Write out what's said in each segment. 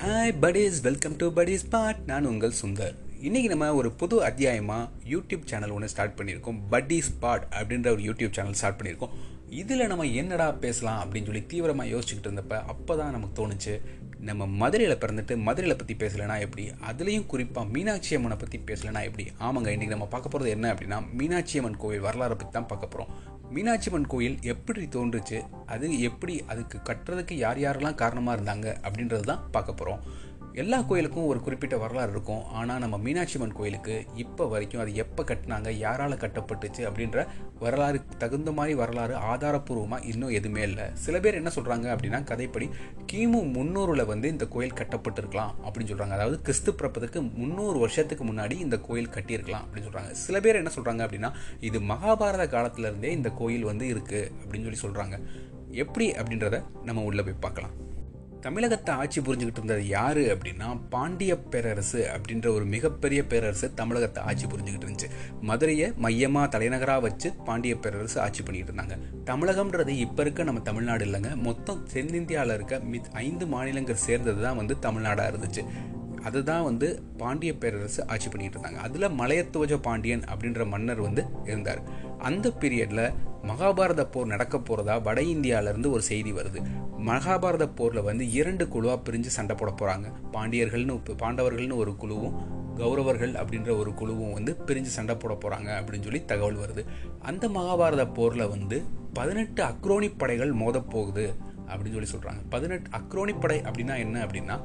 Hi buddies. Welcome to buddies spot நான் உங்கள் சுந்தர். இன்றைக்கி நம்ம ஒரு புது அத்தியாயமாக யூடியூப் சேனல் ஒன்று ஸ்டார்ட் பண்ணியிருக்கோம். பட்டி ஸ்பாட் அப்படின்ற ஒரு யூடியூப் சேனல் ஸ்டார்ட் பண்ணியிருக்கோம். இதில் நம்ம என்னடா பேசலாம் அப்படின்னு சொல்லி தீவிரமாக யோசிச்சுக்கிட்டு இருந்தப்ப அப்போ தான் நமக்கு தோணுச்சு நம்ம மதுரையில் பிறந்துட்டு மதுரையில் பற்றி பேசலைனா எப்படி? அதுலேயும் குறிப்பாக மீனாட்சி அம்மனை பற்றி பேசலைனா எப்படி? ஆமாங்க இன்றைக்கி நம்ம பார்க்க போகிறது என்ன அப்படின்னா மீனாட்சி அம்மன் கோவில் வரலாறை பற்றி தான் பார்க்க போகிறோம் மீனாட்சி அம்மன் கோயில் எப்படி தோன்றுச்சு? அது எப்படி அதுக்கு கட்டுறதுக்கு யார் யாரெல்லாம் காரணமாக இருந்தாங்க அப்படின்றது தான் பார்க்க போகிறோம் எல்லா கோயிலுக்கும் ஒரு குறிப்பிட்ட வரலாறு இருக்கும். ஆனால் நம்ம மீனாட்சி அம்மன் கோயிலுக்கு இப்போ வரைக்கும் அது எப்போ கட்டினாங்க யாரால் கட்டப்பட்டுச்சு அப்படின்ற வரலாறு தகுந்த மாதிரி வரலாறு ஆதாரப்பூர்வமாக இன்னும் எதுவுமே இல்லை. சில பேர் என்ன சொல்கிறாங்க அப்படின்னா கதைப்படி கிமு முந்நூறில் வந்து இந்த கோயில் கட்டப்பட்டிருக்கலாம் அப்படின்னு சொல்கிறாங்க அதாவது கிறிஸ்து பிறப்பதற்கு முந்நூறு வருஷத்துக்கு முன்னாடி இந்த கோயில் கட்டியிருக்கலாம் அப்படின்னு சொல்கிறாங்க சில பேர் என்ன சொல்கிறாங்க அப்படின்னா இது மகாபாரத காலத்திலேருந்தே இந்த கோயில் வந்து இருக்குது அப்படின்னு சொல்லி சொல்கிறாங்க எப்படி அப்படின்றத நம்ம உள்ளே போய் பார்க்கலாம். தமிழகத்தை ஆட்சி புரிஞ்சுக்கிட்டு இருந்தது யாரு அப்படின்னா பாண்டிய பேரரசு அப்படின்ற ஒரு மிகப்பெரிய பேரரசு தமிழகத்தை ஆட்சி புரிஞ்சுக்கிட்டு இருந்துச்சு. மதுரையை மையமாக தலைநகராக வச்சு பாண்டிய பேரரசு ஆட்சி பண்ணிக்கிட்டு இருந்தாங்க. தமிழகம்ன்றது இப்போ இருக்க நம்ம தமிழ்நாடு இல்லைங்க. மொத்தம் தென்னிந்தியாவில் இருக்க மித் ஐந்து மாநிலங்கள் சேர்ந்தது தான் வந்து தமிழ்நாடாக இருந்துச்சு. அதுதான் வந்து பாண்டிய பேரரசு ஆட்சி பண்ணிட்டு இருந்தாங்க. அதில் மலையத்துவஜ பாண்டியன் அப்படின்ற மன்னர் வந்து இருந்தார். அந்த பீரியடில் மகாபாரத போர் நடக்க போகிறதா வட இந்தியாவிலேருந்து ஒரு செய்தி வருது. மகாபாரத போரில் வந்து இரண்டு குழுவாக பிரிஞ்சு சண்டை போட போகிறாங்க பாண்டியர்கள்னு பாண்டவர்கள்னு ஒரு குழுவும் கௌரவர்கள் அப்படின்ற ஒரு குழுவும் வந்து பிரிஞ்சு சண்டை போட போகிறாங்க அப்படின்னு சொல்லி தகவல் வருது. அந்த மகாபாரத போரில் வந்து பதினெட்டு அக்ரோனி படைகள் மோதப்போகுது அப்படின்னு சொல்லி சொல்கிறாங்க பதினெட்டு அக்ரோனி படை அப்படின்னா என்ன அப்படின்னா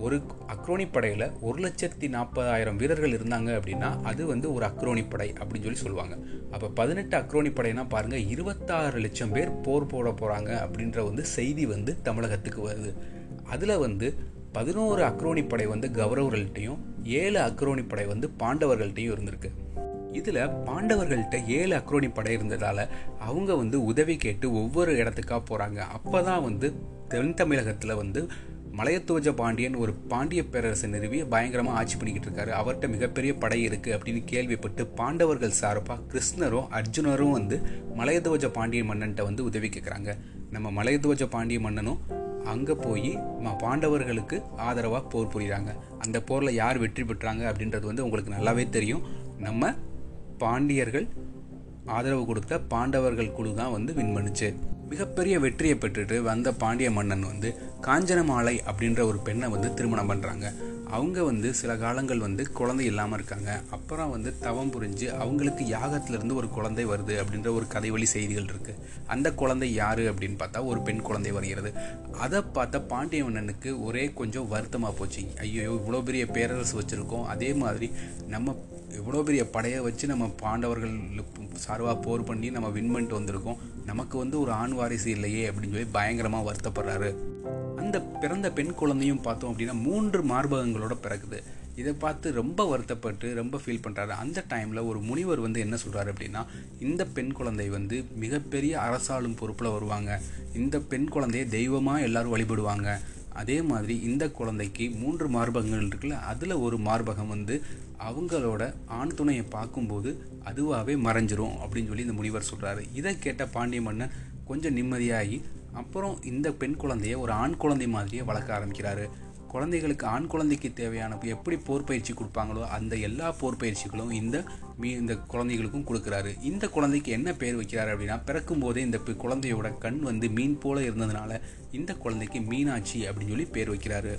ஒரு அக்ரோனி படையில் ஒரு லட்சத்தி நாற்பதாயிரம் வீரர்கள் இருந்தாங்க அப்படின்னா அது வந்து ஒரு அக்ரோனி படை அப்படின்னு சொல்லி சொல்லுவாங்க. அப்போ பதினெட்டு அக்ரோனி படைனா பாருங்கள் இருபத்தாறு லட்சம் பேர் போர் போட போகிறாங்க அப்படின்ற வந்து செய்தி வந்து தமிழகத்துக்கு வருது. அதில் வந்து பதினோரு அக்ரோனி படை வந்து கௌரவர்கள்ட்டையும் ஏழு அக்ரோனி படை வந்து பாண்டவர்கள்ட்டையும் இருந்திருக்கு. இதில் பாண்டவர்கள்ட்ட ஏழு அக்ரோனி படை இருந்ததால் அவங்க வந்து உதவி கேட்டு ஒவ்வொரு இடத்துக்காக போகிறாங்க அப்போ தான் வந்து தென் தமிழகத்தில் வந்து மலையத்துவஜ பாண்டியன் ஒரு பாண்டிய பேரரசை நிறுவி பயங்கரமாக ஆட்சி பண்ணிக்கிட்டு இருக்காரு. அவர்கிட்ட மிகப்பெரிய படை இருக்குது அப்படின்னு கேள்விப்பட்டு பாண்டவர்கள் சார்பாக கிருஷ்ணரும் அர்ஜுனரும் வந்து மலையத்துவஜ பாண்டிய மன்னன்ட்ட வந்து உதவி கேட்குறாங்க நம்ம மலையத்துவஜ பாண்டிய மன்னனும் அங்கே போய் பாண்டவர்களுக்கு ஆதரவாக போர் புரிகிறாங்க அந்த போரில் யார் வெற்றி பெற்றாங்க அப்படின்றது வந்து உங்களுக்கு நல்லாவே தெரியும். நம்ம பாண்டியர்கள் ஆதரவு கொடுத்த பாண்டவர்கள் குழு தான் வந்து வின் பண்ணுச்சு. மிகப்பெரிய வெற்றியை பெற்றுட்டு வந்த பாண்டிய மன்னன் வந்து காஞ்சனமாலை அப்படின்ற ஒரு பெண்ணை வந்து திருமணம் பண்ணுறாங்க அவங்க வந்து சில காலங்கள் வந்து குழந்தை இல்லாமல் இருக்காங்க. அப்புறம் வந்து தவம் புரிஞ்சு அவங்களுக்கு யாகத்திலிருந்து ஒரு குழந்தை வருது அப்படின்ற ஒரு கதை வழி செய்திகள் இருக்குது அந்த குழந்தை யார் அப்படின்னு பார்த்தா ஒரு பெண் குழந்தை வருகிறது. அதை பார்த்த பாண்டிய மன்னனுக்கு ஒரே கொஞ்சம் வருத்தமாக போச்சு. ஐயோ இவ்வளோ பெரிய பேரரசு வச்சுருக்கோம். அதே மாதிரி நம்ம இவ்வளோ பெரிய படையை வச்சு நம்ம பாண்டவர்கள் சார்பாக போர் பண்ணி நம்ம வின் பண்ணிட்டு வந்திருக்கோம். நமக்கு வந்து ஒரு ஆண் வாரிசு இல்லையே அப்படின்னு சொல்லி பயங்கரமாக வருத்தப்படுறாரு. அந்த பிறந்த பெண் குழந்தையும் பார்த்தோம் அப்படின்னா மூன்று மார்பகங்களோட பிறகுது இதை பார்த்து ரொம்ப வருத்தப்பட்டு ரொம்ப ஃபீல் பண்ணுறாரு அந்த டைமில் ஒரு முனிவர் வந்து என்ன சொல்கிறாரு அப்படின்னா இந்த பெண் குழந்தை வந்து மிகப்பெரிய அரசாளும் பொறுப்பில் வருவாங்க. இந்த பெண் குழந்தையை தெய்வமாக எல்லாரும் வழிபடுவாங்க. அதே மாதிரி இந்த குழந்தைக்கு மூன்று மார்பகங்கள் இருக்குல்ல அதில் ஒரு மார்பகம் வந்து அவங்களோட ஆண் துணையை பார்க்கும்போது அதுவாகவே மறைஞ்சிரும் அப்படின்னு சொல்லி இந்த முனிவர் சொல்கிறாரு இதை கேட்ட பாண்டிய மன்னன் கொஞ்சம் நிம்மதியாகி அப்புறம் இந்த பெண் குழந்தைய ஒரு ஆண் குழந்தை மாதிரியே வளர்க்க ஆரம்பிக்கிறாரு. குழந்தைகளுக்கு ஆண் குழந்தைக்கு தேவையான எப்படி போர் பயிற்சி கொடுப்பாங்களோ அந்த எல்லா போர் பயிற்சிகளும் இந்த மீ இந்த குழந்தைகளுக்கும் கொடுக்குறாரு. இந்த குழந்தைக்கு என்ன பேர் வைக்கிறாரு அப்படின்னா பிறக்கும் போதே இந்த குழந்தையோட கண் வந்து மீன் போல இருந்ததுனால இந்த குழந்தைக்கு மீனாட்சி அப்படின்னு சொல்லி பேர் வைக்கிறாரு.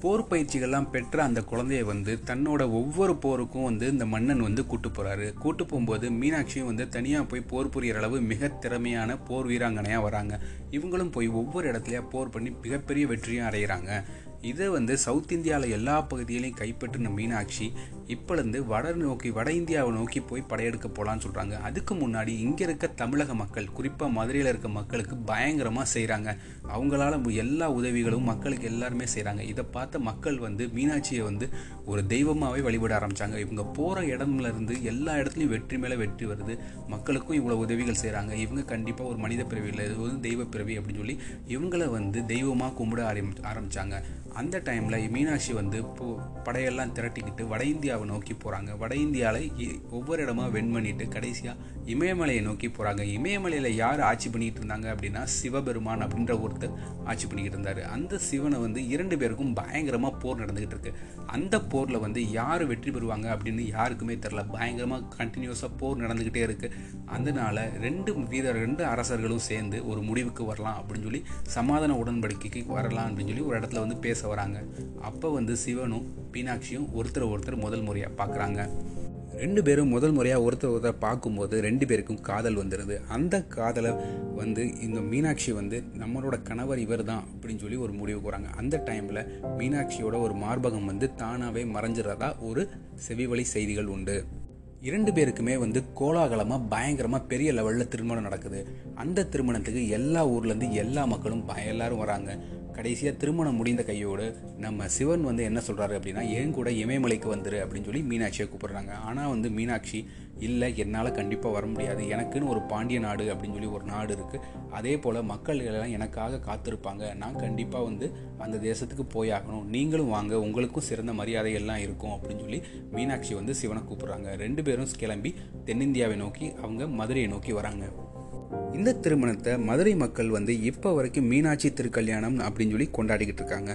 போர் பயிற்சிகள்லாம் பெற்ற அந்த குழந்தைய வந்து தன்னோட ஒவ்வொரு போருக்கும் வந்து இந்த மன்னன் வந்து கூட்டு போகிறாரு கூட்டு போகும்போது மீனாட்சியும் வந்து தனியாக போய் போர் புரியிற அளவு மிக திறமையான போர் வீராங்கனையாக வராங்க. இவங்களும் போய் ஒவ்வொரு இடத்துலையா போர் பண்ணி மிகப்பெரிய வெற்றியும் அடைகிறாங்க இதை வந்து சவுத் இந்தியாவில் எல்லா பகுதியிலையும் கைப்பற்றின மீனாட்சி இப்போலேருந்து வட நோக்கி வட இந்தியாவை நோக்கி போய் படையெடுக்க போகலான்னு சொல்கிறாங்க அதுக்கு முன்னாடி இங்கே இருக்க தமிழக மக்கள் குறிப்பாக மதுரையில் இருக்க மக்களுக்கு பயங்கரமாக செய்கிறாங்க அவங்களால எல்லா உதவிகளும் மக்களுக்கு எல்லாருமே செய்கிறாங்க இதை பார்த்த மக்கள் வந்து மீனாட்சியை வந்து ஒரு தெய்வமாகவே வழிபட ஆரம்பித்தாங்க இவங்க போகிற இடம்லேருந்து எல்லா இடத்துலையும் வெற்றி மேலே வெற்றி வருது. மக்களுக்கும் இவ்வளோ உதவிகள் செய்கிறாங்க இவங்க கண்டிப்பாக ஒரு மனித பிறவி இல்லை இது வந்து தெய்வ பிறவி அப்படின்னு சொல்லி இவங்கள வந்து தெய்வமாக கும்பிட ஆரம்பி ஆரம்பித்தாங்க அந்த டைமில் மீனாட்சி வந்து போ படையெல்லாம் திரட்டிக்கிட்டு வட இந்தியாவை நோக்கி போகிறாங்க வட இந்தியாவில் ஒவ்வொரு இடமா வென் பண்ணிட்டு கடைசியாக இமயமலையை நோக்கி போகிறாங்க இமயமலையில் யார் ஆட்சி பண்ணிக்கிட்டு இருந்தாங்க அப்படின்னா சிவபெருமான் அப்படின்ற ஒருத்தர் ஆட்சி பண்ணிக்கிட்டு இருந்தார். அந்த சிவனை வந்து இரண்டு பேருக்கும் பயங்கரமாக போர் நடந்துக்கிட்டு இருக்கு. அந்த போரில் வந்து யார் வெற்றி பெறுவாங்க அப்படின்னு யாருக்குமே தெரில பயங்கரமாக கண்டினியூஸாக போர் நடந்துக்கிட்டே இருக்குது அதனால ரெண்டு வீரர் ரெண்டு அரசர்களும் சேர்ந்து ஒரு முடிவுக்கு வரலாம் அப்படின்னு சொல்லி சமாதான உடன்படிக்கைக்கு வரலாம் அப்படின்னு சொல்லி ஒரு இடத்துல வந்து பேச வராங்க அப்போ வந்து சிவனும் மீனாட்சியும் ஒருத்தர் ஒருத்தர் முதல் முறையாக பார்க்குறாங்க ரெண்டு பேரும் முதல் முறையாக ஒருத்தர் ஒருத்தர் பார்க்கும்போது ரெண்டு பேருக்கும் காதல் வந்துடுது அந்த காதலை வந்து இந்த மீனாட்சி வந்து நம்மளோட கணவர் இவர் தான் அப்படின்னு சொல்லி ஒரு முடிவுக்கு வராங்க அந்த டைமில் மீனாட்சியோட ஒரு மார்பகம் வந்து தானாகவே மறைஞ்சிடறதா ஒரு செவிவழி செய்திகள் உண்டு. இரண்டு பேருக்குமே வந்து கோலாகலமாக பயங்கரமாக பெரிய லெவலில் திருமணம் நடக்குது. அந்த திருமணத்துக்கு எல்லா ஊர்லேருந்து எல்லா மக்களும் பய எல்லாரும் வராங்க. கடைசியாக திருமணம் முடிந்த கையோடு நம்ம சிவன் வந்து என்ன சொல்கிறாரு அப்படின்னா என் கூட இமயமலைக்கு வந்துரு அப்படின்னு சொல்லி மீனாட்சியை கூப்பிடுறாங்க. ஆனால் வந்து மீனாட்சி இல்லை என்னால் கண்டிப்பாக வர முடியாது. எனக்குன்னு ஒரு பாண்டிய நாடு அப்படின்னு சொல்லி ஒரு நாடு இருக்குது அதே போல் மக்கள் எல்லாம் எனக்காக காத்திருப்பாங்க. நான் கண்டிப்பாக வந்து அந்த தேசத்துக்கு போயாகணும் நீங்களும் வாங்க. உங்களுக்கும் சிறந்த மரியாதை எல்லாம் இருக்கும் அப்படின்னு சொல்லி மீனாட்சி வந்து சிவனை கூப்பிட்றாங்க. ரெண்டு பேரும் கிளம்பி தென்னிந்தியாவை நோக்கி அவங்க மதுரையை நோக்கி வராங்க. இந்த திருமணத்தை மதுரை மக்கள் வந்து இப்போ வரைக்கும் மீனாட்சி திருக்கல்யாணம் அப்படின்னு சொல்லி கொண்டாடிக்கிட்டு இருக்காங்க.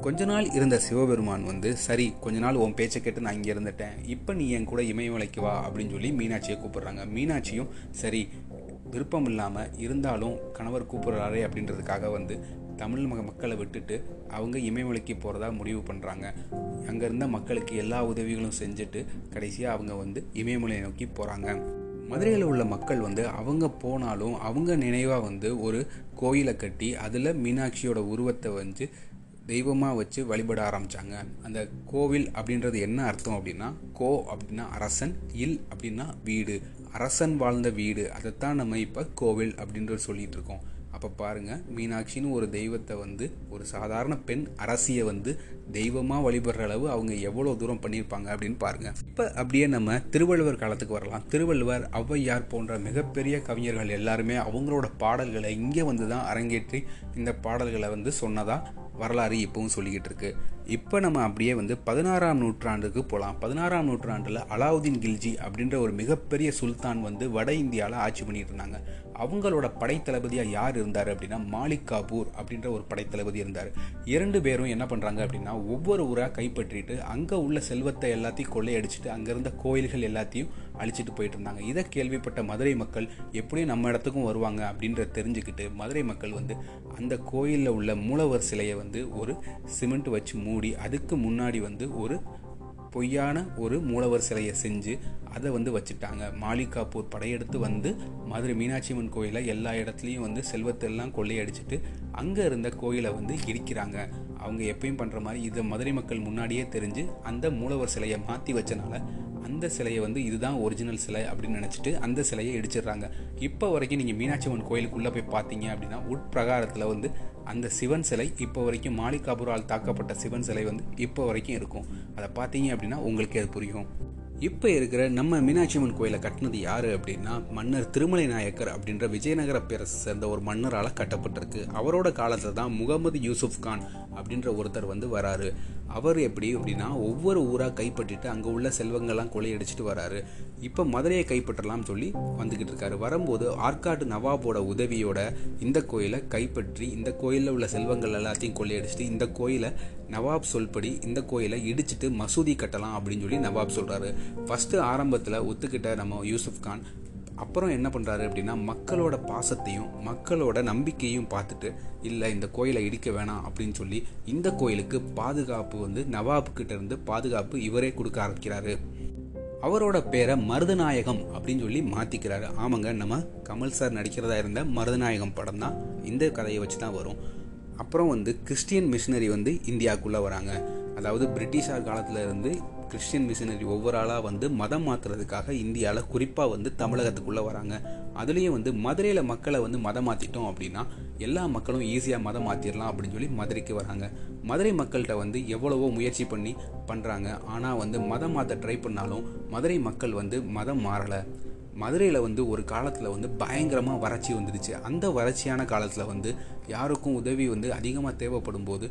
கொஞ்ச நாள் இருந்த சிவபெருமான் வந்து சரி கொஞ்ச நாள் உன் பேச்சை கேட்டு நான் இங்கே இருந்துட்டேன். இப்போ நீ என் கூட இமயமலைக்கு வா அப்படின்னு சொல்லி மீனாட்சியை கூப்பிடுறாங்க. மீனாட்சியும் சரி விருப்பம் இல்லாமல் இருந்தாலும் கணவர் கூப்பிடுறாரே அப்படின்றதுக்காக வந்து தமிழ் மக மக்களை விட்டுட்டு அவங்க இமயமலைக்கு போகிறதா முடிவு பண்ணுறாங்க அங்கே இருந்த மக்களுக்கு எல்லா உதவிகளும் செஞ்சுட்டு கடைசியாக அவங்க வந்து இமயமலையை நோக்கி போகிறாங்க மதுரையில் உள்ள மக்கள் வந்து அவங்க போனாலும் அவங்க நினைவாக வந்து ஒரு கோயிலை கட்டி அதில் மீனாட்சியோட உருவத்தை வந்து தெய்வமாக வச்சு வழிபட ஆரம்பித்தாங்க அந்த கோவில் அப்படின்றது என்ன அர்த்தம் அப்படின்னா கோ அப்படின்னா அரசன் இல் அப்படின்னா வீடு. அரசன் வாழ்ந்த வீடு. அதைத்தான் நம்ம இப்போ கோவில் அப்படின்றது சொல்லிகிட்டு இருக்கோம். அப்போ பாருங்கள் மீனாட்சின்னு ஒரு தெய்வத்தை வந்து ஒரு சாதாரண பெண் அரசியை வந்து தெய்வமாக வழிபடுற அளவு அவங்க எவ்வளோ தூரம் பண்ணியிருப்பாங்க அப்படின்னு பாருங்கள் இப்போ அப்படியே நம்ம திருவள்ளுவர் காலத்துக்கு வரலாம். திருவள்ளுவர் ஔவையார் போன்ற மிகப்பெரிய கவிஞர்கள் எல்லாருமே அவங்களோட பாடல்களை இங்கே வந்து தான் அரங்கேற்றி இந்த பாடல்களை வந்து சொன்னதாக வரலாறு இப்போவும் சொல்லிக்கிட்டு இருக்கு இப்போ நம்ம அப்படியே வந்து பதினாறாம் நூற்றாண்டுக்கு போகலாம் பதினாறாம் நூற்றாண்டில் அலாவுதீன் கில்ஜி அப்படின்ற ஒரு மிகப்பெரிய சுல்தான் வந்து வட இந்தியாவில் ஆட்சி பண்ணிட்டு இருந்தாங்க அவங்களோட படைத்தளபதியாக யார் இருந்தார் அப்படின்னா மாலிக் காபூர் அப்படின்ற ஒரு படைத்தளபதி இருந்தார். இரண்டு பேரும் என்ன பண்ணுறாங்க அப்படின்னா ஒவ்வொரு ஊராக கைப்பற்றிட்டு அங்கே உள்ள செல்வத்தை எல்லாத்தையும் கொள்ளையடிச்சிட்டு அங்கே இருந்த கோயில்கள் எல்லாத்தையும் அழிச்சிட்டு போயிட்டு இருந்தாங்க இதை கேள்விப்பட்ட மதுரை மக்கள் எப்படியும் நம்ம இடத்துக்கும் வருவாங்க அப்படின்ற தெரிஞ்சுக்கிட்டு மதுரை மக்கள் வந்து அந்த கோயிலில் உள்ள மூலவர் சிலையை வந்து ஒரு சிமெண்ட் வச்சு மூடி அதுக்கு முன்னாடி வந்து ஒரு பொய்யான ஒரு மூலவர் சிலையை செஞ்சு அதை வந்து வச்சுட்டாங்க. மாலிகாப்பூர் படையெடுத்து வந்து மதுரை மீனாட்சி அம்மன் கோயிலை எல்லா இடத்துலையும் வந்து செல்வத்தெல்லாம் கொள்ளையடிச்சிட்டு அங்கே இருந்த கோயிலை வந்து இடிக்கிறாங்க. அவங்க எப்பயும் பண்ணுற மாதிரி இதை மதுரை மக்கள் முன்னாடியே தெரிஞ்சு அந்த மூலவர் சிலையை மாற்றி வச்சனால அந்த சிலையை வந்து இதுதான் ஒரிஜினல் சிலை அப்படின்னு நினச்சிட்டு அந்த சிலையை இடிச்சிடுறாங்க. இப்போ வரைக்கும் நீங்கள் மீனாட்சி அம்மன் கோயிலுக்குள்ளே போய் பார்த்தீங்க அப்படின்னா உட்பிரகாரத்தில் வந்து அந்த சிவன் சிலை இப்போ வரைக்கும் மாலிகாபுரால் தாக்கப்பட்ட சிவன் சிலை வந்து இப்போ வரைக்கும் இருக்கும். அதை பார்த்தீங்க அப்படின்னா உங்களுக்கே அது புரியும். இப்போ இருக்கிற நம்ம மீனாட்சி அம்மன் கோயிலை கட்டினது யார் அப்படின்னா மன்னர் திருமலை நாயக்கர் அப்படின்ற விஜயநகர பேரரசை சேர்ந்த ஒரு மன்னரால் கட்டப்பட்டிருக்கு. அவரோட காலத்தில் தான் முகமது யூசுப் கான் அப்படின்ற ஒருத்தர் வந்து வராரு. அவர் எப்படி அப்படின்னா ஒவ்வொரு ஊராக கைப்பற்றிட்டு அங்கே உள்ள செல்வங்கள்லாம் கொலையடிச்சிட்டு வராரு. இப்போ மதுரையை கைப்பற்றலாம்னு சொல்லி வந்துக்கிட்டு இருக்காரு. வரும்போது ஆற்காடு நவாபோட உதவியோட இந்த கோயிலை கைப்பற்றி இந்த கோயிலில் உள்ள செல்வங்கள் எல்லாத்தையும் கொள்ளையடிச்சிட்டு இந்த கோயிலை நவாப் சொல்படி இந்த கோயிலை இடிச்சிட்டு மசூதி கட்டலாம் அப்படின்னு சொல்லி நவாப் சொல்கிறாரு ஃபஸ்ட்டு ஆரம்பத்தில் ஒத்துக்கிட்ட நம்ம யூசுப் கான் அப்புறம் என்ன பண்ணுறாரு அப்படின்னா மக்களோட பாசத்தையும் மக்களோட நம்பிக்கையும் பார்த்துட்டு இல்லை இந்த கோயிலை இடிக்க வேணாம் அப்படின்னு சொல்லி இந்த கோயிலுக்கு பாதுகாப்பு வந்து நவாப்கிட்ட இருந்து பாதுகாப்பு இவரே கொடுக்க ஆரம்பிக்கிறாரு. அவரோட பேரை மருதநாயகம் அப்படின்னு சொல்லி மாற்றிக்கிறாரு ஆமாங்க நம்ம கமல் சார் நடிக்கிறதா இருந்த மருதநாயகம் படம் தான் இந்த கதையை வச்சு தான் வரும். அப்புறம் வந்து கிறிஸ்டியன் மிஷினரி வந்து இந்தியாவுக்குள்ளே வராங்க. அதாவது பிரிட்டிஷார் காலத்தில் இருந்து கிறிஸ்டியன் மிஷினரி ஒவ்வொரு ஆளாக வந்து மதம் மாற்றுறதுக்காக இந்தியாவில் குறிப்பாக வந்து தமிழகத்துக்குள்ளே வராங்க. அதுலேயும் வந்து மதுரையில் மக்களை வந்து மதம் மாற்றிட்டோம் அப்படின்னா எல்லா மக்களும் ஈஸியாக மதம் மாற்றிடலாம் அப்படின்னு சொல்லி மதுரைக்கு வராங்க. மதுரை மக்கள்கிட்ட வந்து எவ்வளவோ முயற்சி பண்ணி பண்ணுறாங்க ஆனால் வந்து மதம் மாற்ற ட்ரை பண்ணாலும் மதுரை மக்கள் வந்து மதம் மாறலை. மதுரையில் வந்து ஒரு காலத்தில் வந்து பயங்கரமாக வறட்சி வந்துடுச்சு. அந்த வறட்சியான காலத்தில் வந்து யாருக்கும் உதவி வந்து அதிகமாக தேவைப்படும் போது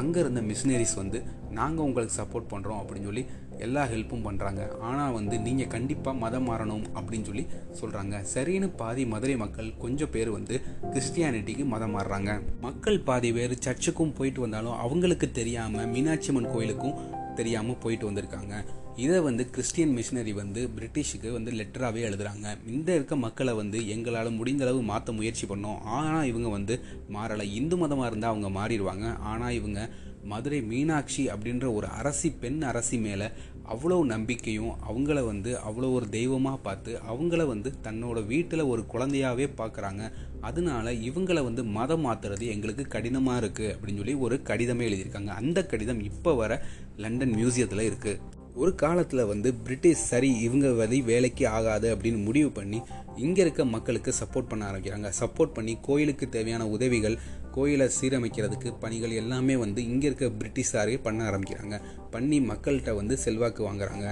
அங்கே இருந்த மிஷினரிஸ் வந்து நாங்கள் உங்களுக்கு சப்போர்ட் பண்ணுறோம் அப்படின்னு சொல்லி எல்லா ஹெல்ப்பும் பண்ணுறாங்க ஆனால் வந்து நீங்கள் கண்டிப்பாக மதம் மாறணும் அப்படின்னு சொல்லி சொல்கிறாங்க சரின்னு பாதி மதுரை மக்கள் கொஞ்சம் பேர் வந்து கிறிஸ்டியானிட்டிக்கு மதம் மாறுறாங்க. மக்கள் பாதி பேர் சர்ச்சுக்கும் போயிட்டு வந்தாலும் அவங்களுக்கு தெரியாமல் மீனாட்சி அம்மன் கோயிலுக்கும் தெரியாமல் போயிட்டு வந்திருக்காங்க. இதை வந்து கிறிஸ்டியன் மிஷினரி வந்து பிரிட்டிஷுக்கு வந்து லெட்டராகவே எழுதுறாங்க. இந்த இருக்க மக்களை வந்து எங்களால் முடிந்த அளவு மாற்ற முயற்சி பண்ணோம். ஆனால் இவங்க வந்து மாறலை. இந்து மதமாக இருந்தால் அவங்க மாறிடுவாங்க. ஆனால் இவங்க மதுரை மீனாட்சி அப்படின்ற ஒரு அரசி பெண் அரசி மேலே அவ்வளோ நம்பிக்கையும் அவங்கள வந்து அவ்வளோ ஒரு தெய்வமாக பார்த்து அவங்கள வந்து தன்னோட வீட்டில் ஒரு குழந்தையாகவே பார்க்குறாங்க. அதனால இவங்கள வந்து மதம் மாற்றுறது எங்களுக்கு கடினமாக இருக்குது அப்படின்னு சொல்லி ஒரு கடிதமே எழுதியிருக்காங்க. அந்த கடிதம் இப்போ வர லண்டன் மியூசியத்தில் இருக்குது ஒரு காலத்தில் வந்து பிரிட்டிஷ் சரி இவங்க வந்து வேலைக்கு ஆகாது அப்படின்னு முடிவு பண்ணி இங்கே இருக்க மக்களுக்கு சப்போர்ட் பண்ண ஆரம்பிக்கிறாங்க. சப்போர்ட் பண்ணி கோயிலுக்கு தேவையான உதவிகள் கோயிலை சீரமைக்கிறதுக்கு பணிகள் எல்லாமே வந்து இங்கே இருக்க பிரிட்டிஷாரே பண்ண ஆரம்பிக்கிறாங்க. பண்ணி மக்கள்கிட்ட வந்து செல்வாக்கு வாங்குறாங்க.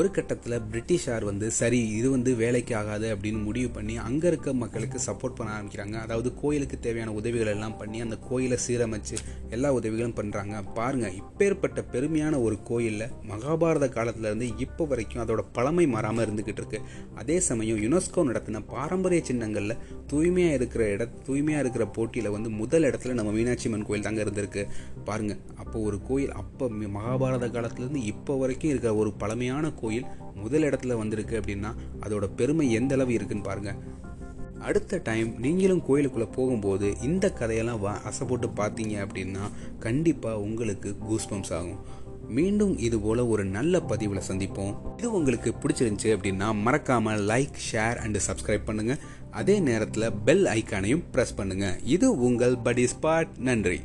ஒரு கட்டத்தில் பிரிட்டிஷார் வந்து சரி இது வந்து வேலைக்கு ஆகாது அப்படின்னு முடிவு பண்ணி அங்கே இருக்க மக்களுக்கு சப்போர்ட் பண்ண ஆரம்பிக்கிறாங்க. அதாவது கோயிலுக்கு தேவையான உதவிகள் எல்லாம் பண்ணி அந்த கோயிலை சீரமைச்சு எல்லா உதவிகளும் பண்ணுறாங்க பாருங்கள் இப்பேற்பட்ட பெருமையான ஒரு கோயிலில் மகாபாரத காலத்துலேருந்து இப்போ வரைக்கும் அதோட பழமை மாறாமல் இருந்துக்கிட்டு இருக்கு. அதே சமயம் யுனெஸ்கோ நடத்தின பாரம்பரிய சின்னங்களில் தூய்மையாக இருக்கிற இட தூய்மையாக இருக்கிற போட்டியில் வந்து முதல் இடத்துல நம்ம மீனாட்சி அம்மன் கோயில் தாங்க இருந்திருக்கு. பாருங்கள் அப்போ ஒரு கோயில் அப்போ மகாபாரத காலத்துலேருந்து இப்போ வரைக்கும் இருக்கிற ஒரு பழமையான கோயில் முதல் இடத்துல வந்திருக்கு அப்படின்னா அதோட பெருமை எந்த அளவு இருக்குன்னு பாருங்கள் அடுத்த டைம் நீங்களும் கோயிலுக்குள்ளே போகும்போது இந்த கதையெல்லாம் வா அசை போட்டு பார்த்தீங்க அப்படின்னா கண்டிப்பாக உங்களுக்கு கூஸ்பம்ஸ் ஆகும். மீண்டும் இது போல ஒரு நல்ல பதிவில் சந்திப்போம். இது உங்களுக்கு பிடிச்சிருந்துச்சு அப்படின்னா மறக்காமல் லைக் ஷேர் அண்டு சப்ஸ்கிரைப் பண்ணுங்கள் அதே நேரத்தில் பெல் ஐக்கானையும் ப்ரெஸ் பண்ணுங்கள் இது உங்கள் படி ஸ்பாட் நன்றி.